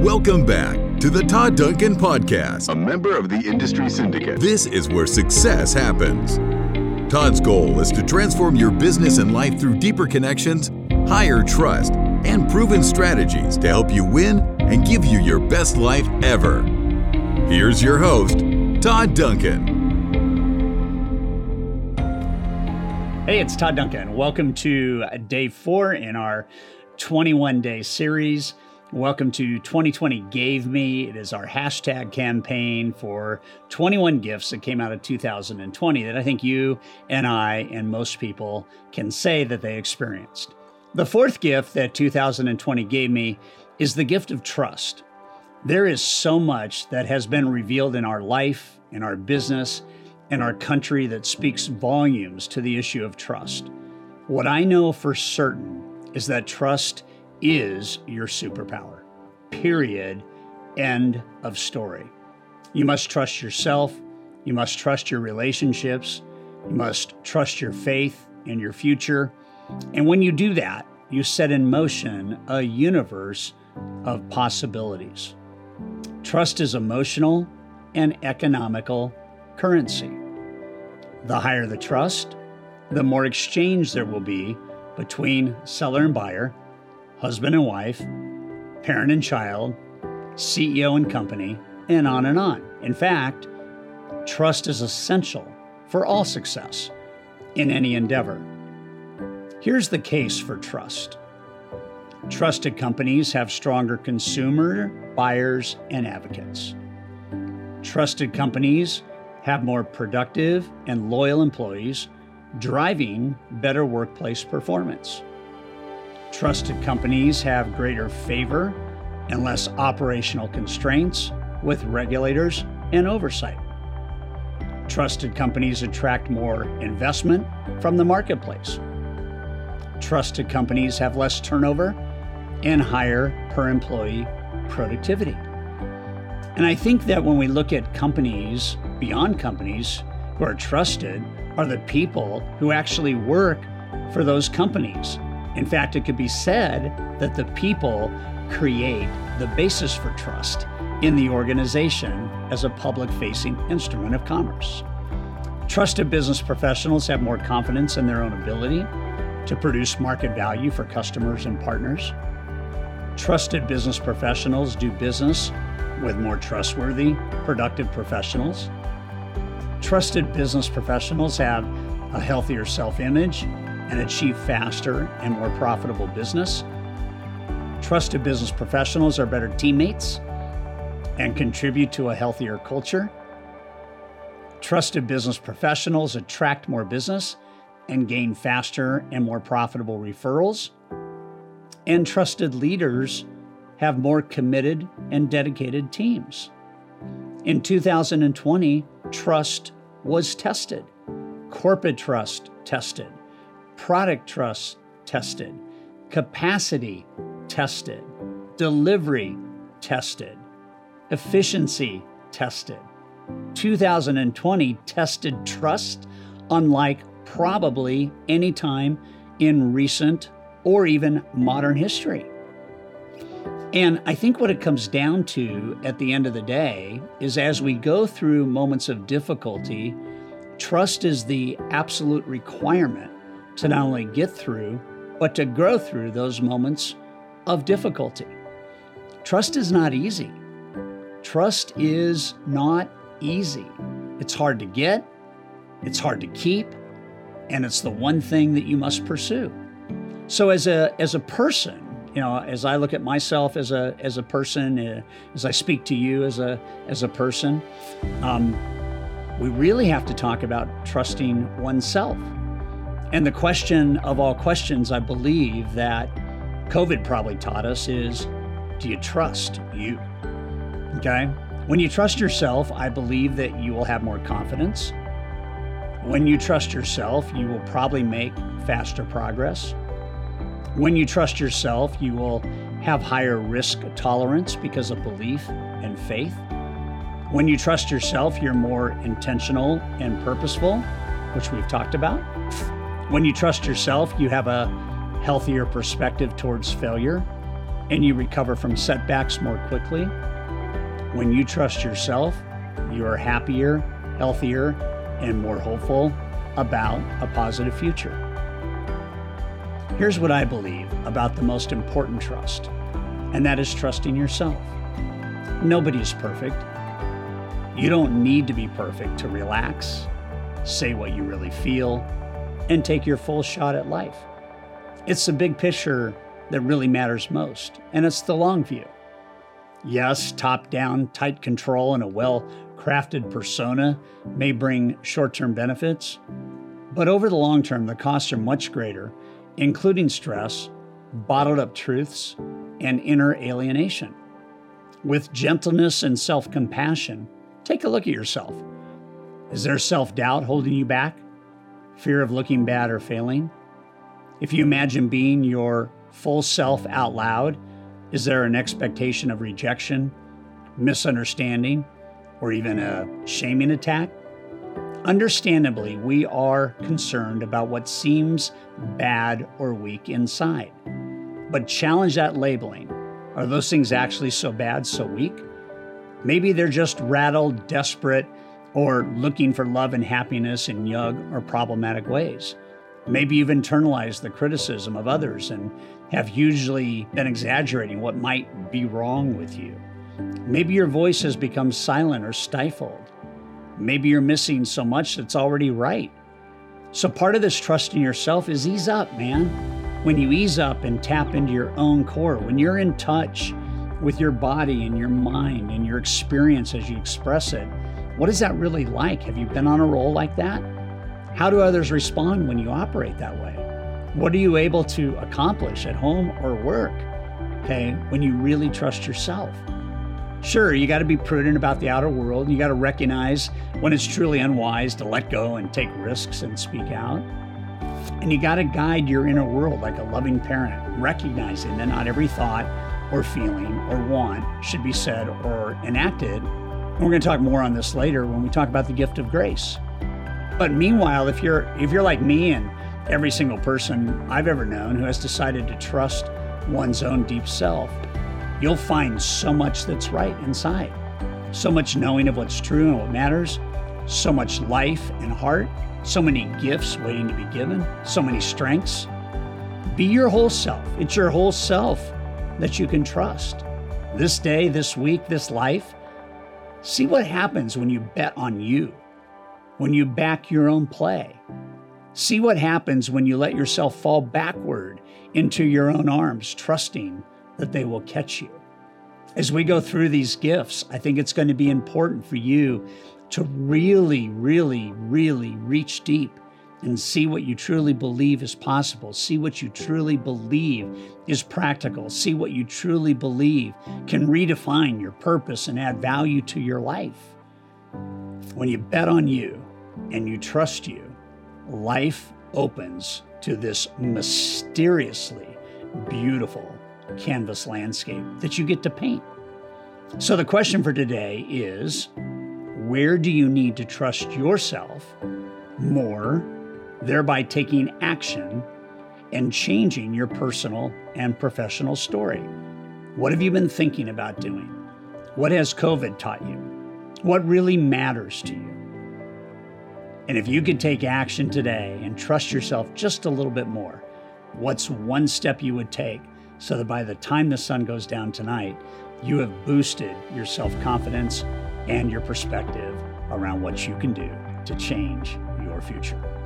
Welcome back to the Todd Duncan Podcast, a member of the Industry Syndicate. This is where success happens. Todd's goal is to transform your business and life through deeper connections, higher trust, and proven strategies to help you win and give you your best life ever. Here's your host, Todd Duncan. Hey, it's Todd Duncan. Welcome to day four in our 21 day series. Welcome to 2020 Gave Me. It is our hashtag campaign for 21 gifts that came out of 2020 that I think you and I and most people can say that they experienced. The fourth gift that 2020 gave me is the gift of trust. There is so much that has been revealed in our life, in our business, in our country that speaks volumes to the issue of trust. What I know for certain is that trust is your superpower. Period. End of story. You must trust yourself. You must trust your relationships. You must trust your faith and your future. And when you do that, you set in motion a universe of possibilities. Trust is emotional and economical currency. The higher the trust, the more exchange there will be between seller and buyer, husband and wife, parent and child, CEO and company, and on and on. In fact, trust is essential for all success in any endeavor. Here's the case for trust trusted companies have stronger consumer, buyers, and advocates. Trusted companies have more productive and loyal employees, driving better workplace performance. Trusted companies have greater favor and less operational constraints with regulators and oversight. Trusted companies attract more investment from the marketplace. Trusted companies have less turnover and higher per employee productivity. And I think that when we look at companies, beyond companies who are trusted, are the people who actually work for those companies in fact, it could be said that the people create the basis for trust in the organization as a public facing instrument of commerce. Trusted business professionals have more confidence in their own ability to produce market value for customers and partners. Trusted business professionals do business with more trustworthy, productive professionals. Trusted business professionals have a healthier self image and achieve faster and more profitable business. Trusted business professionals are better teammates and contribute to a healthier culture. Trusted business professionals attract more business and gain faster and more profitable referrals. And trusted leaders have more committed and dedicated teams. In 2020, trust was tested, corporate trust tested, product trust tested, capacity tested, delivery tested, efficiency tested. 2020 tested trust unlike probably any time in recent or even modern history. And I think what it comes down to at the end of the day is as we go through moments of difficulty, trust is the absolute requirement to not only get through, but to grow through those moments of difficulty. Trust is not easy. Trust is not easy. It's hard to get, it's hard to keep, and it's the one thing that you must pursue. So as a as a person, you know, as I look at myself as a as a person, uh, as I speak to you as a as a person, um, we really have to talk about trusting oneself. And the question of all questions, I believe, that COVID probably taught us is do you trust you? Okay? When you trust yourself, I believe that you will have more confidence. When you trust yourself, you will probably make faster progress. When you trust yourself, you will have higher risk tolerance because of belief and faith. When you trust yourself, you're more intentional and purposeful, which we've talked about. When you trust yourself, you have a healthier perspective towards failure. and you recover from setbacks more quickly. When you trust yourself, you are happier, healthier, and more hopeful about a positive future. Here's what I believe about the most important trust, and that is trusting yourself. Nobody is perfect. You don't need to be perfect to relax, say what you really feel, and take your full shot at life. It's the big picture that really matters most, and it's the long view. Yes, top down, tight control, and a well crafted persona may bring short term benefits, but over the long term, the costs are much greater, including stress, bottled up truths, and inner alienation. With gentleness and self compassion, take a look at yourself. Is there self doubt holding you back? Fear of looking bad or failing? If you imagine being your full self out loud, is there an expectation of rejection, misunderstanding, or even a shaming attack? Understandably, we are concerned about what seems bad or weak inside. But challenge that labeling. Are those things actually so bad, so weak? Maybe they're just rattled, desperate, or looking for love and happiness in yug or problematic ways. Maybe you've internalized the criticism of others and have usually been exaggerating what might be wrong with you. Maybe your voice has become silent or stifled. Maybe you're missing so much that's already right. So, part of this trust in yourself is ease up, man. When you ease up and tap into your own core, when you're in touch with your body and your mind and your experience as you express it, what is that really like? Have you been on a roll like that? How do others respond when you operate that way? What are you able to accomplish at home or work? Okay, when you really trust yourself. Sure, you got to be prudent about the outer world. You got to recognize when it's truly unwise to let go and take risks and speak out. And you got to guide your inner world like a loving parent, recognizing that not every thought or feeling or want should be said or enacted. We're going to talk more on this later when we talk about the gift of grace. But meanwhile, if you're if you're like me and every single person I've ever known who has decided to trust one's own deep self, you'll find so much that's right inside. So much knowing of what's true and what matters, so much life and heart, so many gifts waiting to be given, so many strengths. Be your whole self. It's your whole self that you can trust. This day, this week, this life, see what happens when you bet on you, when you back your own play. See what happens when you let yourself fall backward into your own arms, trusting that they will catch you. As we go through these gifts, I think it's going to be important for you to really, really, really reach deep and see what you truly believe is possible. See what you truly believe is practical. See what you truly believe can redefine your purpose and add value to your life. When you bet on you and you trust you, life opens to this mysteriously beautiful canvas landscape that you get to paint. So, the question for today is where do you need to trust yourself more, thereby taking action and changing your personal and professional story? What have you been thinking about doing? What has COVID taught you? What really matters to you? And if you could take action today and trust yourself just a little bit more, what's one step you would take so that by the time the sun goes down tonight, you have boosted your self confidence and your perspective around what you can do to change your future?